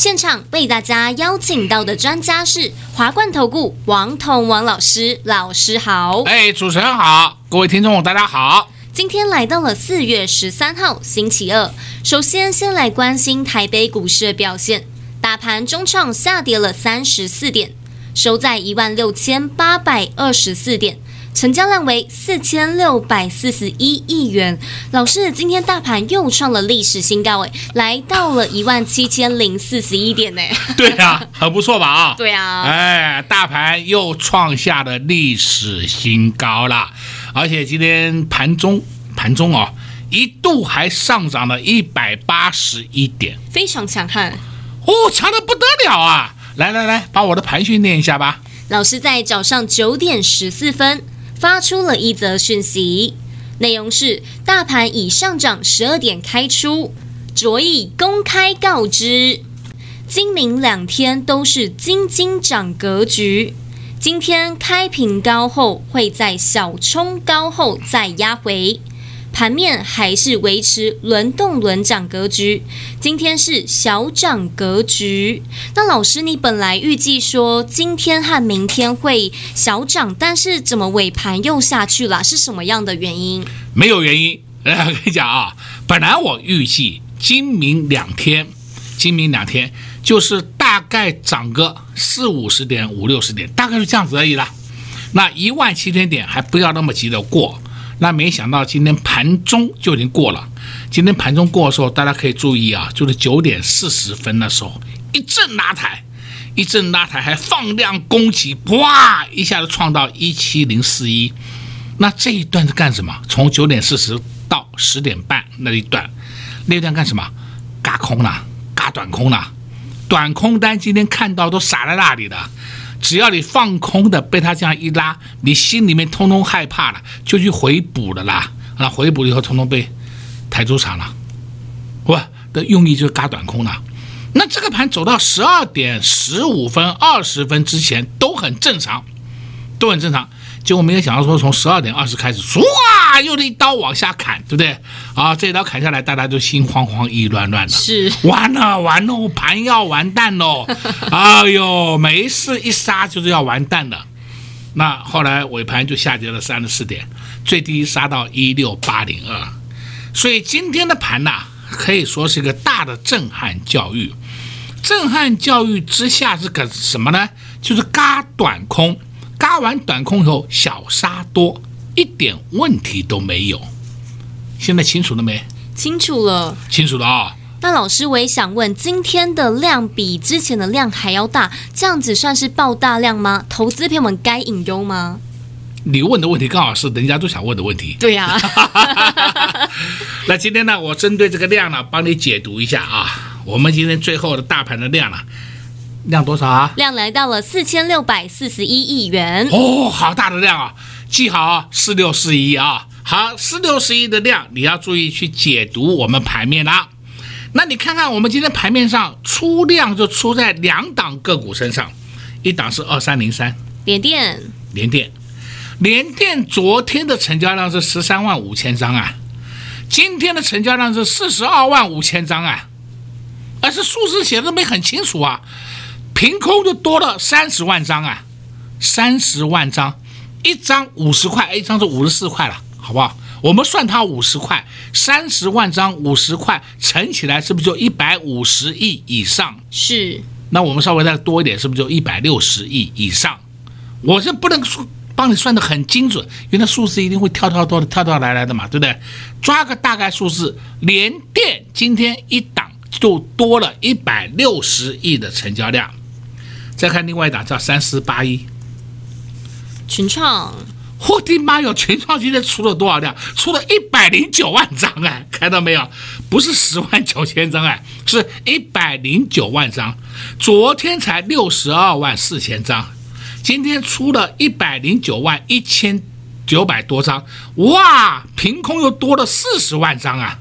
现场为大家邀请到的专家是华冠投顾王彤王老师，老师好。哎，主持人好，各位听众大家好。今天来到了四月十三号星期二，首先先来关心台北股市的表现，大盘中创下跌了三十四点，收在一万六千八百二十四点，成交量为四千六百四十一亿元。老师，今天大盘又创了历史新高，哎，来到了一万七千零四十一点，呢。对啊，很不错吧？啊，对啊，哎，大盘又创下了历史新高了。而且今天盘中盘中哦，一度还上涨了一百八十一点，非常强悍哦，强的不得了啊！来来来，把我的盘训念一下吧。老师在早上九点十四分发出了一则讯息，内容是：大盘已上涨十二点开出，着意公开告知，今明两天都是金金涨格局。今天开平高后，会在小冲高后再压回，盘面还是维持轮动轮涨格局。今天是小涨格局。那老师，你本来预计说今天和明天会小涨，但是怎么尾盘又下去了？是什么样的原因？没有原因。我跟你讲啊，本来我预计今明两天，今明两天就是。大概涨个四五十点、五六十点，大概是这样子而已啦。那一万七千点还不要那么急着过。那没想到今天盘中就已经过了。今天盘中过的时候，大家可以注意啊，就是九点四十分的时候，一阵拉抬，一阵拉抬还放量攻击，哇，一下子创到一七零四一。那这一段是干什么？从九点四十到十点半那一段，那一段干什么？嘎空了，嘎短空了。短空单今天看到都傻在那里的，只要你放空的被他这样一拉，你心里面通通害怕了，就去回补了啦。那回补以后，通通被抬出场了，哇，的用意就是嘎短空了。那这个盘走到十二点十五分、二十分之前都很正常，都很正常。结果没有想到说，从十二点二十开始，唰，又一刀往下砍，对不对？啊，这一刀砍下来，大家都心慌慌、意乱乱的，是完了，完了，盘要完蛋喽！哎呦，没事一杀就是要完蛋的。那后来尾盘就下跌了三十四点，最低杀到一六八零二。所以今天的盘呐，可以说是一个大的震撼教育。震撼教育之下是个什么呢？就是嘎短空。轧完短空以后，小杀多，一点问题都没有。现在清楚了没？清楚了，清楚了啊、哦。那老师，我也想问，今天的量比之前的量还要大，这样子算是爆大量吗？投资朋友们该隐忧吗？你问的问题刚好是人家都想问的问题。对呀、啊。那今天呢，我针对这个量呢，帮你解读一下啊。我们今天最后的大盘的量呢？量多少啊？量来到了四千六百四十一亿元哦，好大的量啊！记好啊，四六四一啊，好，四六四一的量，你要注意去解读我们盘面啦。那你看看我们今天盘面上出量就出在两档个股身上，一档是二三零三联电，联电，联电昨天的成交量是十三万五千张啊，今天的成交量是四十二万五千张啊，而是数字写的没很清楚啊。凭空就多了三十万张啊，三十万张，一张五十块，一张是五十四块了，好不好？我们算它五十块，三十万张五十块乘起来是不是就一百五十亿以上？是。那我们稍微再多一点，是不是就一百六十亿以上？我是不能说帮你算得很精准，因为那数字一定会跳跳多的，跳跳来来的嘛，对不对？抓个大概数字，联电今天一档就多了一百六十亿的成交量。再看另外一档叫三四八一，群创，我的妈哟！群创今天出了多少量？出了一百零九万张哎，看到没有？不是十万九千张哎，是一百零九万张。昨天才六十二万四千张，今天出了一百零九万一千九百多张，哇，凭空又多了四十万张啊！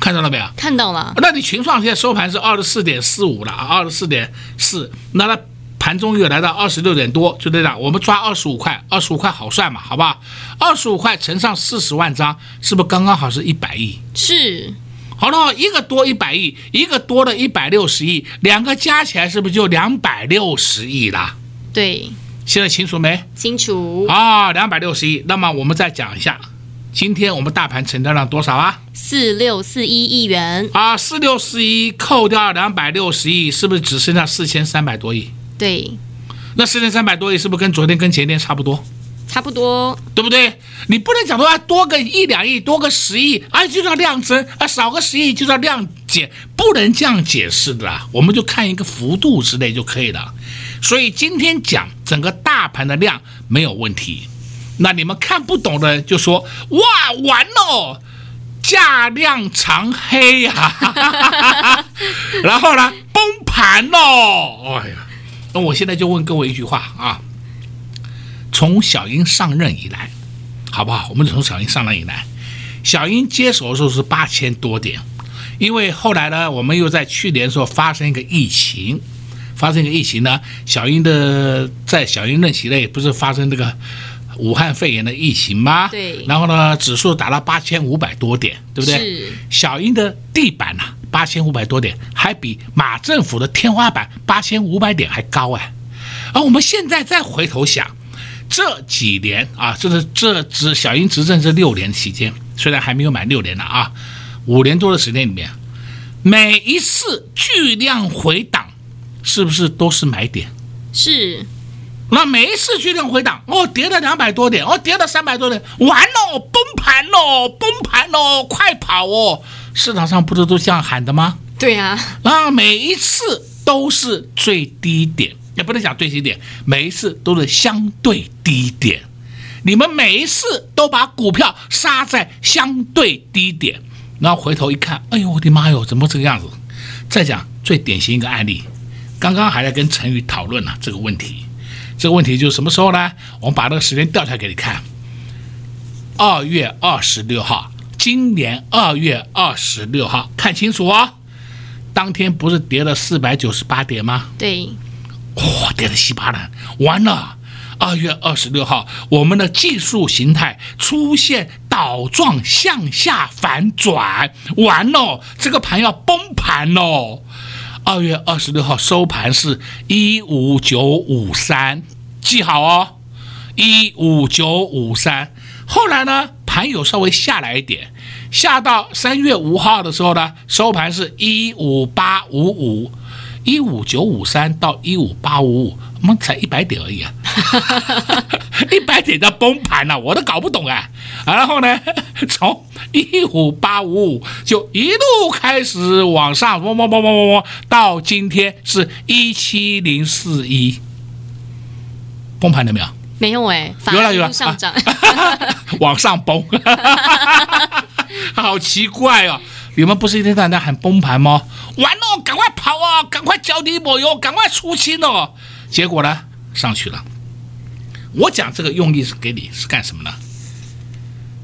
看到了没有？看到了。那你群创现在收盘是二十四点四五了啊，二十四点四，那它盘中又来到二十六点多，就这样。我们抓二十五块，二十五块好算嘛，好不好？二十五块乘上四十万张，是不是刚刚好是一百亿？是。好了，一个多一百亿，一个多了一百六十亿，两个加起来是不是就两百六十亿啦？对。现在清楚没？清楚。啊，两百六十亿。那么我们再讲一下。今天我们大盘成交量多少啊？四六四一亿元啊，四六四一扣掉两百六十亿，是不是只剩下四千三百多亿？对，那四千三百多亿是不是跟昨天跟前天差不多？差不多，对不对？你不能讲说啊，多个一两亿，多个十亿，啊，就叫量增啊，少个十亿就叫量减，不能这样解释的啦。我们就看一个幅度之类就可以了。所以今天讲整个大盘的量没有问题。那你们看不懂的就说哇，完了，价量长黑呀、啊，然后呢崩盘喽，哎呀，那我现在就问各位一句话啊，从小英上任以来，好不好？我们从小英上任以来，小英接手的时候是八千多点，因为后来呢，我们又在去年的时候发生一个疫情，发生一个疫情呢，小英的在小英任期内不是发生这个。武汉肺炎的疫情吗？对。然后呢，指数达到八千五百多点，对不对？是。小英的地板呐、啊，八千五百多点，还比马政府的天花板八千五百点还高哎。而我们现在再回头想，这几年啊，就是这只小英执政这六年期间，虽然还没有满六年了啊，五年多的时间里面，每一次巨量回档，是不是都是买点？是。那每一次巨量回档，哦，跌了两百多点，哦，跌了三百多点，完了，崩盘了，崩盘了，快跑哦！市场上不是都这样喊的吗？对呀，啊，每一次都是最低点，也不能讲最低点，每一次都是相对低点。你们每一次都把股票杀在相对低点，然后回头一看，哎呦，我的妈哟，怎么这个样子？再讲最典型一个案例，刚刚还在跟陈宇讨论呢这个问题。这个问题就是什么时候呢？我们把那个时间调出来给你看。二月二十六号，今年二月二十六号，看清楚哦。当天不是跌了四百九十八点吗？对。哇、哦，跌的稀巴烂，完了。二月二十六号，我们的技术形态出现倒状向下反转，完了，这个盘要崩盘喽。二月二十六号收盘是一五九五三，记好哦，一五九五三。后来呢，盘有稍微下来一点，下到三月五号的时候呢，收盘是一五八五五，一五九五三到一五八五五，我们才一百点而已啊，一百点的崩盘了，我都搞不懂啊。然后呢，从一五八五五就一路开始往上，嗡嗡嗡嗡嗡嗡，到今天是一七零四一，崩盘了没有？没有哎，有了有了，上涨，啊、往上崩，好奇怪哦！你们不是一天到晚在喊崩盘吗？完了，赶快跑啊，赶快脚底抹油，赶快出清哦！结果呢，上去了。我讲这个用意是给你是干什么呢？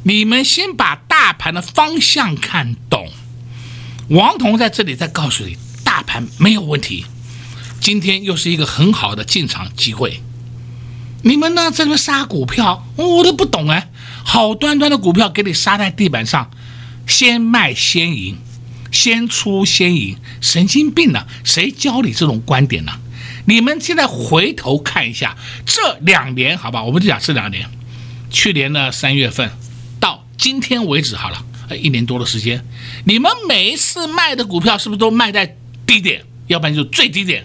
你们先把大盘的方向看懂。王彤在这里再告诉你，大盘没有问题。今天又是一个很好的进场机会。你们呢，在这杀股票，我都不懂哎。好端端的股票给你杀在地板上，先卖先赢，先出先赢，神经病呢？谁教你这种观点呢？你们现在回头看一下这两年，好吧，我们就讲这两年，去年的三月份到。今天为止好了，一年多的时间，你们每一次卖的股票是不是都卖在低点？要不然就最低点，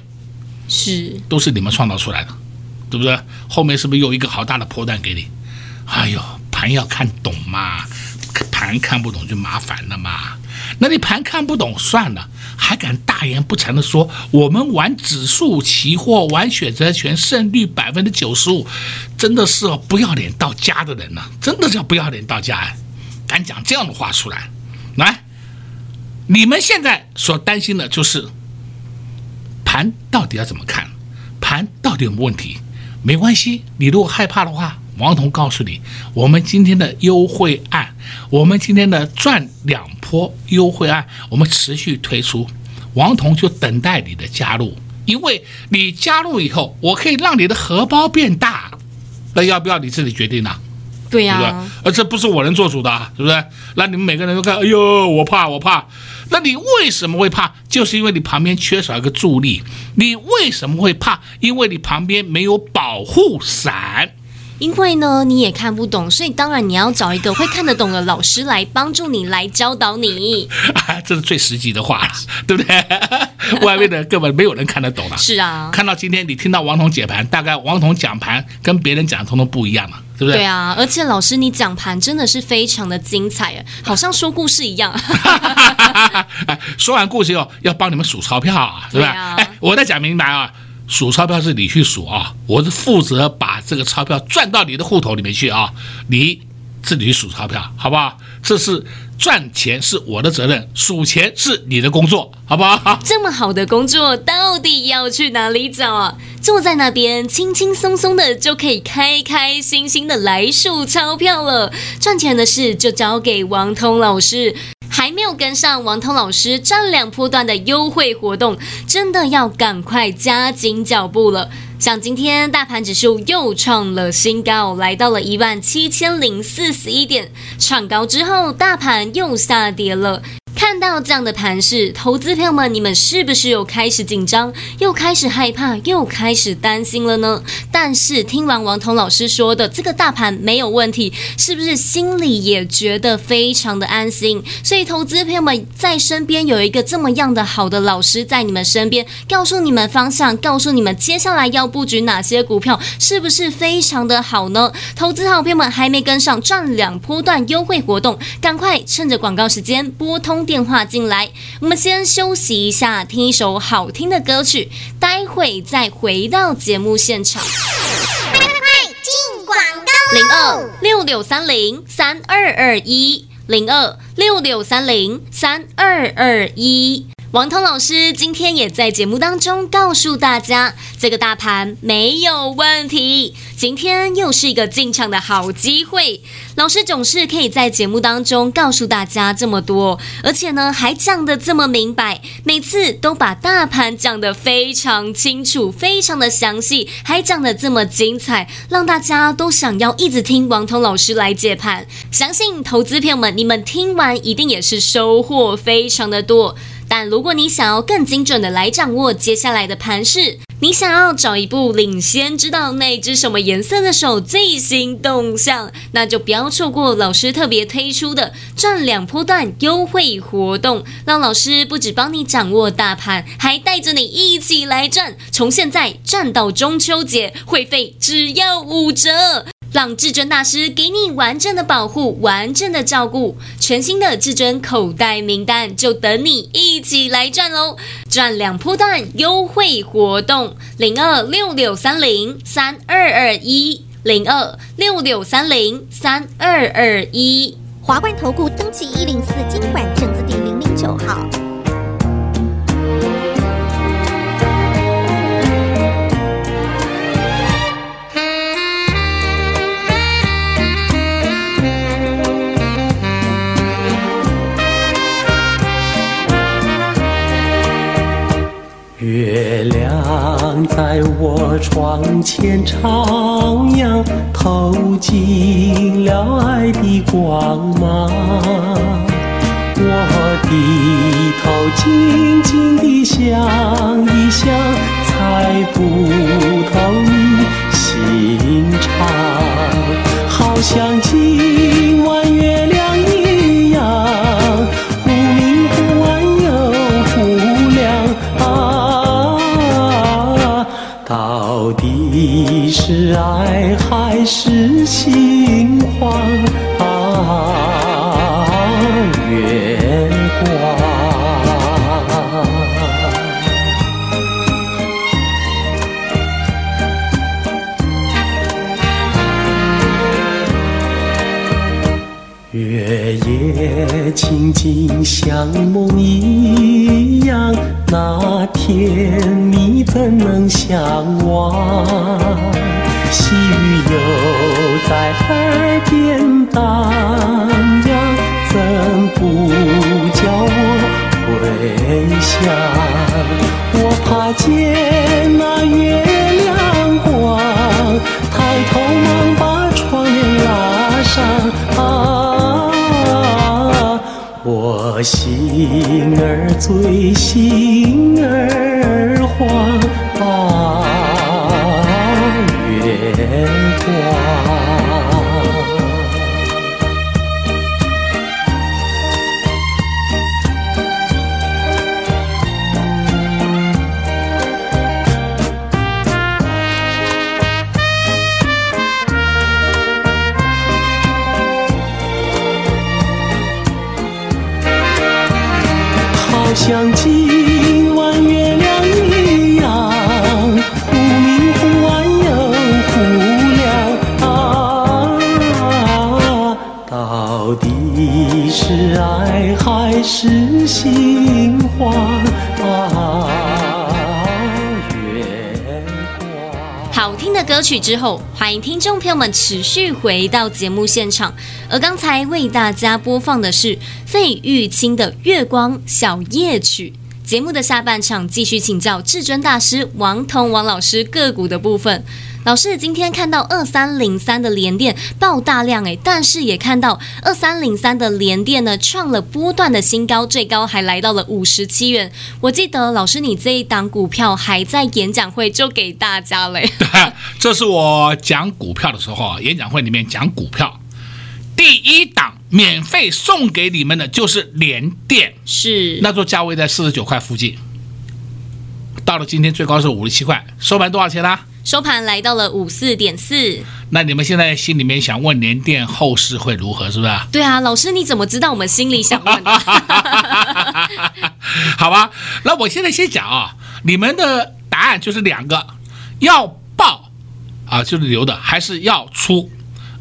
是，都是你们创造出来的，对不对？后面是不是有一个好大的波段给你？哎呦，盘要看懂嘛，盘看不懂就麻烦了嘛。那你盘看不懂算了，还敢大言不惭的说我们玩指数期货、玩选择权胜率百分之九十五，真的是不要脸到家的人呢，真的叫不要脸到家啊。敢讲这样的话出来，来，你们现在所担心的就是盘到底要怎么看，盘到底有没有问题？没关系，你如果害怕的话，王彤告诉你，我们今天的优惠案，我们今天的赚两波优惠案，我们持续推出，王彤就等待你的加入，因为你加入以后，我可以让你的荷包变大，那要不要你自己决定呢、啊？对呀、啊，而这不是我能做主的，是不是？那你们每个人都看，哎呦，我怕，我怕。那你为什么会怕？就是因为你旁边缺少一个助力。你为什么会怕？因为你旁边没有保护伞。因为呢，你也看不懂，所以当然你要找一个会看得懂的老师来帮助你，来教导你。啊，这是最实际的话了，对不对？外面的根本没有人看得懂了。是啊，看到今天你听到王彤解盘，大概王彤讲盘跟别人讲的通通不一样了。对不对？对啊，而且老师你讲盘真的是非常的精彩，好像说故事一样。说完故事后要帮你们数钞票啊，是吧？啊、哎，我再讲明白啊，数钞票是你去数啊，我是负责把这个钞票赚到你的户头里面去啊，你自己去数钞票，好不好？这是。赚钱是我的责任，数钱是你的工作，好不好？这么好的工作，到底要去哪里找啊？坐在那边，轻轻松松的就可以开开心心的来数钞票了。赚钱的事就交给王通老师。又跟上王涛老师赚两波段的优惠活动，真的要赶快加紧脚步了。像今天大盘指数又创了新高，来到了一万七千零四十一点，创高之后，大盘又下跌了。看到这样的盘势，投资朋友们，你们是不是又开始紧张，又开始害怕，又开始担心了呢？但是听完王彤老师说的这个大盘没有问题，是不是心里也觉得非常的安心？所以投资朋友们在身边有一个这么样的好的老师在你们身边，告诉你们方向，告诉你们接下来要布局哪些股票，是不是非常的好呢？投资好朋友们还没跟上赚两波段优惠活动，赶快趁着广告时间拨通电电话进来，我们先休息一下，听一首好听的歌曲，待会再回到节目现场。快快快，进广告！零二六六三零三二二一，零二六六三零三二二一。王通老师今天也在节目当中告诉大家，这个大盘没有问题，今天又是一个进场的好机会。老师总是可以在节目当中告诉大家这么多，而且呢还讲得这么明白，每次都把大盘讲得非常清楚，非常的详细，还讲得这么精彩，让大家都想要一直听王通老师来解盘。相信投资朋友们，你们听完一定也是收获非常的多。但如果你想要更精准的来掌握接下来的盘势，你想要找一部领先，知道那只什么颜色的手最新动向，那就不要错过老师特别推出的赚两波段优惠活动，让老师不止帮你掌握大盘，还带着你一起来赚，从现在赚到中秋节，会费只要五折。让至尊大师给你完整的保护，完整的照顾，全新的至尊口袋名单就等你一起来赚喽！赚两波段优惠活动，零二六六三零三二二一，零二六六三零三二二一，华冠投顾登记一零四金管证字第零零九号。月亮在我窗前徜徉，透进了爱的光芒。我低头静静地想一想，猜不透你心肠，好像今是爱还是心慌啊？月光。月夜轻情景像梦一样，那天你怎能相忘？细雨又在耳边荡漾，怎不叫我回想？我怕见那月亮光，抬头忙把窗帘拉上。啊我心儿醉，心儿慌啊，月光。像今晚月亮一样，忽明忽暗又忽亮啊，到底是爱还是心曲之后，欢迎听众朋友们持续回到节目现场。而刚才为大家播放的是费玉清的《月光小夜曲》。节目的下半场继续请教至尊大师王彤王老师个股的部分。老师今天看到二三零三的连电爆大量诶，但是也看到二三零三的连电呢创了波段的新高，最高还来到了五十七元。我记得老师你这一档股票还在演讲会就给大家嘞。对，这是我讲股票的时候啊，演讲会里面讲股票。第一档免费送给你们的就是联电，是那座价位在四十九块附近，到了今天最高是五十七块，收盘多少钱呢、啊？收盘来到了五四点四。那你们现在心里面想问联电后市会如何，是不是？对啊，老师你怎么知道我们心里想问？好吧，那我现在先讲啊，你们的答案就是两个，要报啊就是留的，还是要出？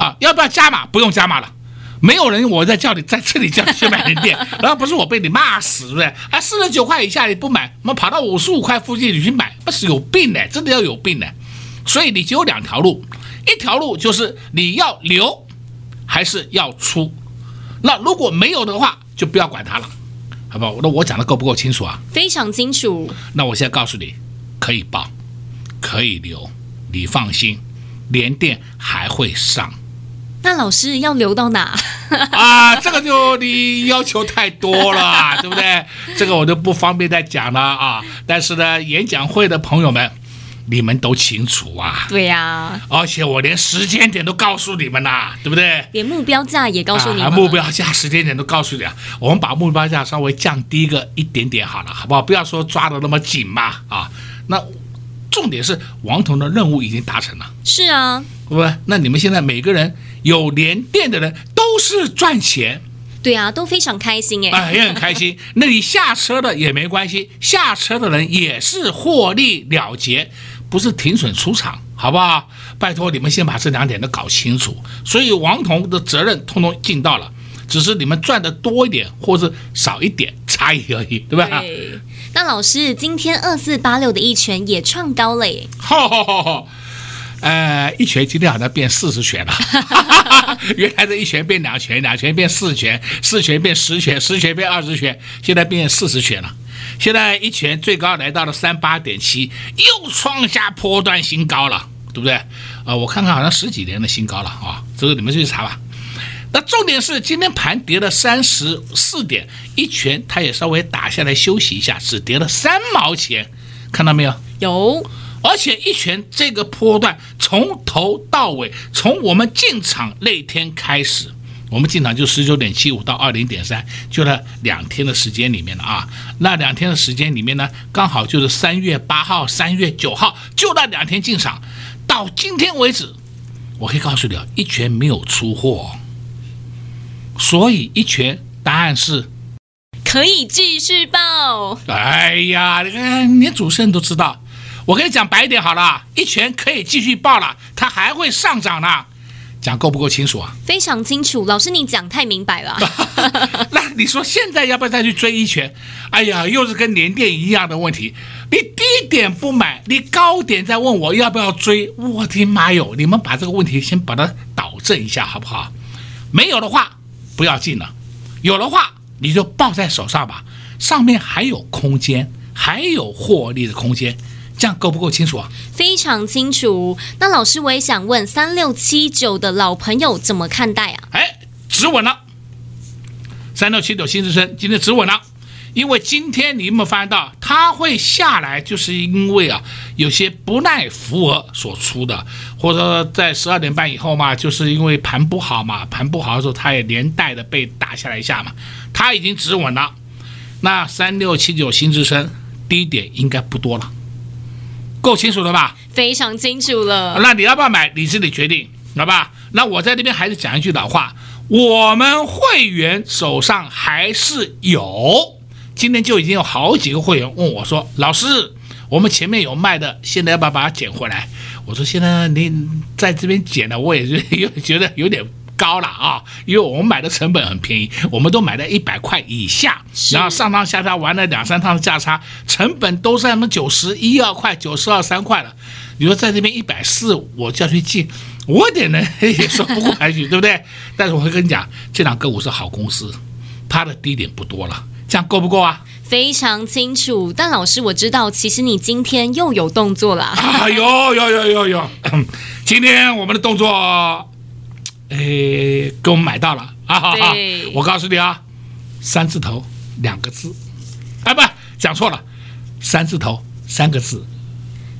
啊，要不要加码？不用加码了，没有人我在叫你在这里叫你去买联电，然后不是我被你骂死，对不对？啊，四十九块以下你不买，我们跑到五十五块附近你去买，不是有病呢？真的要有病呢！所以你只有两条路，一条路就是你要留，还是要出。那如果没有的话，就不要管它了，好不好？那我讲的够不够清楚啊？非常清楚。那我现在告诉你，可以报，可以留，你放心，连电还会上。那老师要留到哪？啊，这个就你要求太多了，对不对？这个我就不方便再讲了啊。但是呢，演讲会的朋友们，你们都清楚啊。对呀、啊。而且我连时间点都告诉你们了，对不对？连目标价也告诉你们、啊。目标价、时间点都告诉你了。我们把目标价稍微降低个一点点好了，好不好？不要说抓的那么紧嘛啊。那重点是王彤的任务已经达成了。是啊。对不对？那你们现在每个人。有连电的人都是赚钱，对啊，都非常开心哎，啊，也很开心。那你下车的也没关系，下车的人也是获利了结，不是停损出场，好不好？拜托你们先把这两点都搞清楚。所以王彤的责任通通尽到了，只是你们赚的多一点或者少一点差异而已，对吧？对。那老师，今天二四八六的一拳也创高了耶。好好好好。呃，一拳今天好像变四十拳了，原来的一拳变两拳，两拳变四拳，四拳变十拳，十拳变二十拳，现在变四十拳了。现在一拳最高来到了三八点七，又创下波段新高了，对不对？啊、呃，我看看好像十几年的新高了啊，这个你们去查吧。那重点是今天盘跌了三十四点，一拳它也稍微打下来休息一下，只跌了三毛钱，看到没有？有。而且一拳这个波段从头到尾，从我们进场那天开始，我们进场就十九点七五到二零点三，就那两天的时间里面了啊。那两天的时间里面呢，刚好就是三月八号、三月九号，就那两天进场。到今天为止，我可以告诉你啊，一拳没有出货，所以一拳答案是可以继续报。哎呀，你看连主持人都知道。我跟你讲白一点好了，一拳可以继续爆了，它还会上涨呢。讲够不够清楚啊？非常清楚，老师你讲太明白了。那你说现在要不要再去追一拳？哎呀，又是跟联电一样的问题。你低点不买，你高点再问我要不要追，我的妈哟！你们把这个问题先把它导正一下好不好？没有的话不要进了，有的话你就抱在手上吧，上面还有空间，还有获利的空间。这样够不够清楚啊？非常清楚。那老师，我也想问，三六七九的老朋友怎么看待啊？哎，止稳了。三六七九新之声今天止稳了，因为今天你有没有发现到它会下来，就是因为啊，有些不耐符额所出的，或者说在十二点半以后嘛，就是因为盘不好嘛，盘不好的时候，它也连带的被打下来一下嘛，它已经止稳了。那三六七九新之声低点应该不多了。够清楚了吧？非常清楚了。那你要不要买？你自己决定，好吧？那我在这边还是讲一句老话：我们会员手上还是有。今天就已经有好几个会员问我说：“老师，我们前面有卖的，现在要不要把它捡回来？”我说：“现在你在这边捡了，我也是有 觉得有点。”高了啊，因为我们买的成本很便宜，我们都买在一百块以下，然后上趟下趟玩了两三趟的价差，成本都是什么九十一二块、九十二三块了。你说在这边一百四，我就要去进，我点呢也说不过来去，对不对？但是我会跟你讲，这两个股是好公司，它的低点不多了，这样够不够啊？非常清楚。但老师，我知道，其实你今天又有动作了啊！有有有有有，今天我们的动作。哎，给我们买到了啊！对，我告诉你啊，三字头两个字，啊不，讲错了，三字头三个字。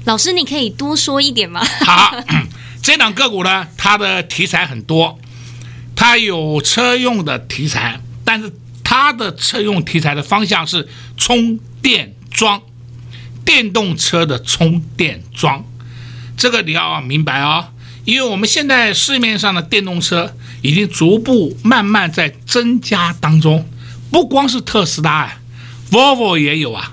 老师，你可以多说一点吗？好，这档个股呢，它的题材很多，它有车用的题材，但是它的车用题材的方向是充电桩，电动车的充电桩，这个你要明白哦。因为我们现在市面上的电动车已经逐步慢慢在增加当中，不光是特斯拉啊，Volvo 也有啊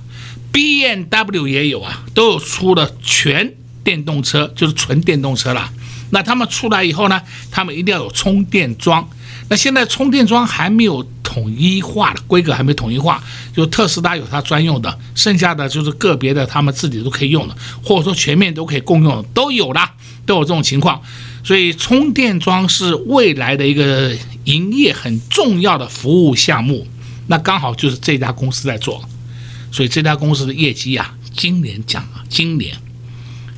，BMW 也有啊，都有出了全电动车，就是纯电动车了。那他们出来以后呢，他们一定要有充电桩。那现在充电桩还没有统一化的规格，还没统一化，就特斯拉有它专用的，剩下的就是个别的他们自己都可以用的，或者说全面都可以共用的，都有了。都有这种情况，所以充电桩是未来的一个营业很重要的服务项目。那刚好就是这家公司在做，所以这家公司的业绩啊，今年讲啊，今年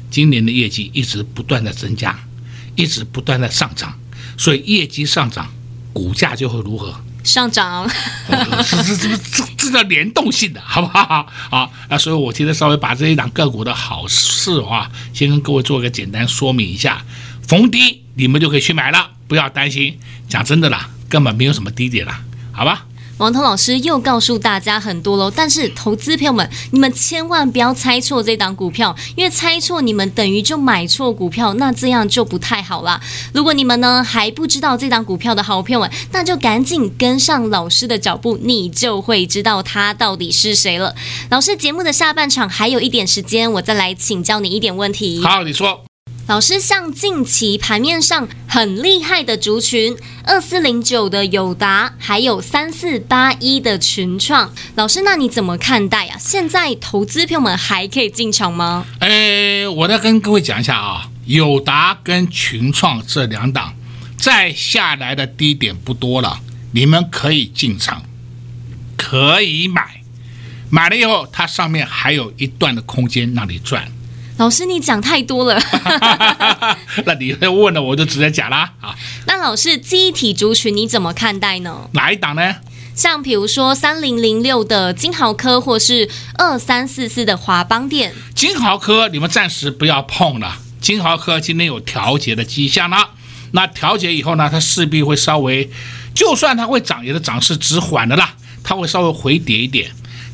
今年的业绩一直不断的增加，一直不断的上涨，所以业绩上涨，股价就会如何？上涨，这这这这这叫联动性的，好不好？好，那所以我今天稍微把这一档个股的好事啊，先跟各位做个简单说明一下。逢低你们就可以去买了，不要担心。讲真的啦，根本没有什么低点啦，好吧？王涛老师又告诉大家很多喽，但是投资朋友们，你们千万不要猜错这档股票，因为猜错你们等于就买错股票，那这样就不太好了。如果你们呢还不知道这档股票的好朋友们，那就赶紧跟上老师的脚步，你就会知道他到底是谁了。老师，节目的下半场还有一点时间，我再来请教你一点问题。好，你说。老师，像近期盘面上很厉害的族群，二四零九的友达，还有三四八一的群创，老师，那你怎么看待啊？现在投资朋友们还可以进场吗？哎，我再跟各位讲一下啊，友达跟群创这两档，再下来的低点不多了，你们可以进场，可以买，买了以后，它上面还有一段的空间让你赚。老师，你讲太多了。那你问了，我就直接讲啦。啊。那老师，记忆体族群你怎么看待呢？哪一档呢？像比如说三零零六的金豪科，或是二三四四的华邦电。金豪科你们暂时不要碰了。金豪科今天有调节的迹象了。那调节以后呢，它势必会稍微，就算它会涨，也是涨势止缓的啦。它会稍微回跌一点。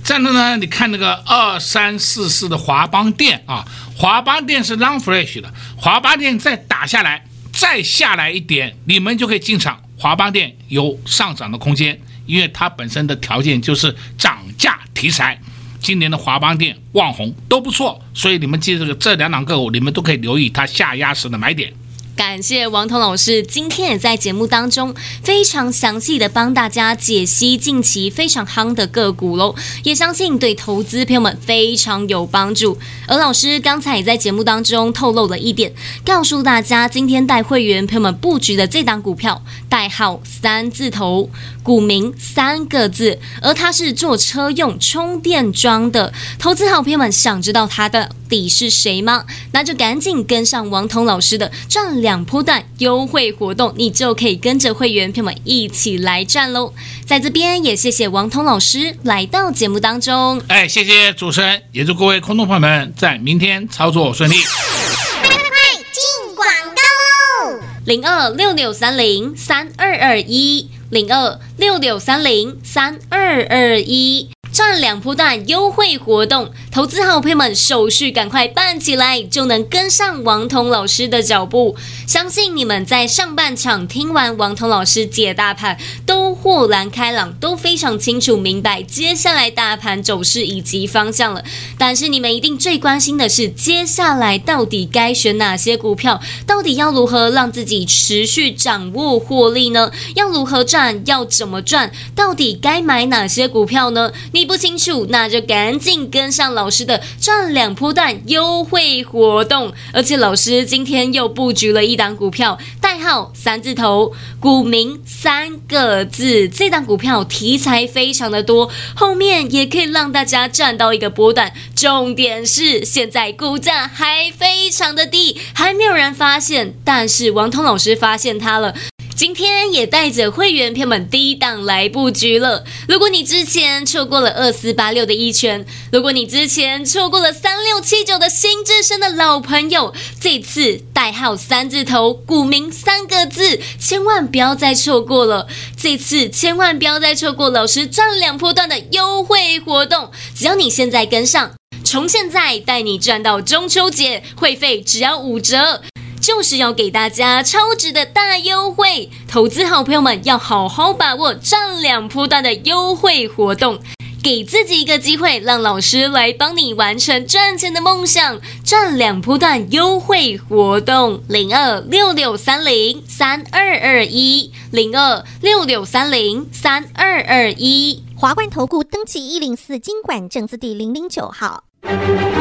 再来呢，你看那个二三四四的华邦电啊。华邦电是 long fresh 的，华邦电再打下来，再下来一点，你们就可以进场。华邦电有上涨的空间，因为它本身的条件就是涨价题材。今年的华邦电、旺宏都不错，所以你们记这个这两档个股，你们都可以留意它下压时的买点。感谢王彤老师，今天也在节目当中非常详细的帮大家解析近期非常夯的个股喽，也相信对投资朋友们非常有帮助。而老师刚才也在节目当中透露了一点，告诉大家今天带会员朋友们布局的这档股票，代号三字头，股名三个字，而它是做车用充电桩的。投资好朋友们想知道它的底是谁吗？那就赶紧跟上王彤老师的赚两波段优惠活动，你就可以跟着会员朋友们一起来赚喽。在这边也谢谢王彤老师来到节目当中。哎，谢谢主持人，也祝各位空众朋友们在明天操作顺利。快快快，进广告喽！零二六六三零三二二一，零二六六三零三二二一。赚两波段优惠活动，投资好朋友们手续赶快办起来，就能跟上王彤老师的脚步。相信你们在上半场听完王彤老师解大盘，都豁然开朗，都非常清楚明白接下来大盘走势以及方向了。但是你们一定最关心的是，接下来到底该选哪些股票？到底要如何让自己持续掌握获利呢？要如何赚？要怎么赚？到底该买哪些股票呢？你不清楚，那就赶紧跟上老师的赚两波段优惠活动。而且老师今天又布局了一档股票，代号三字头，股名三个字。这档股票题材非常的多，后面也可以让大家赚到一个波段。重点是现在股价还非常的低，还没有人发现，但是王通老师发现它了。今天也带着会员朋友们低档来布局了。如果你之前错过了二四八六的一拳，如果你之前错过了三六七九的新智深的老朋友，这次代号三字头，股名三个字，千万不要再错过了。这次千万不要再错过老师赚两波段的优惠活动，只要你现在跟上，从现在带你赚到中秋节，会费只要五折。就是要给大家超值的大优惠，投资好朋友们要好好把握赚两波段的优惠活动，给自己一个机会，让老师来帮你完成赚钱的梦想。赚两波段优惠活动，零二六六三零三二二一，零二六六三零三二二一，华冠投顾登记一零四经管证字第零零九号。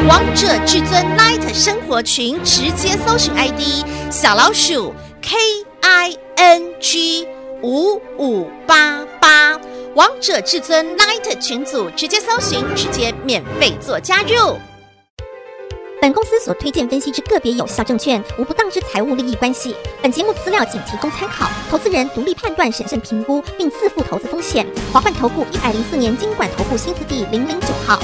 王者至尊 Light 生活群，直接搜寻 ID 小老鼠 K I N G 五五八八，王者至尊 Light 群组直接搜寻，直接免费做加入。本公司所推荐分析之个别有效证券，无不当之财务利益关系。本节目资料仅提供参考，投资人独立判断、审慎评估，并自负投资风险。华冠投顾一百零四年金管投顾新字第零零九号。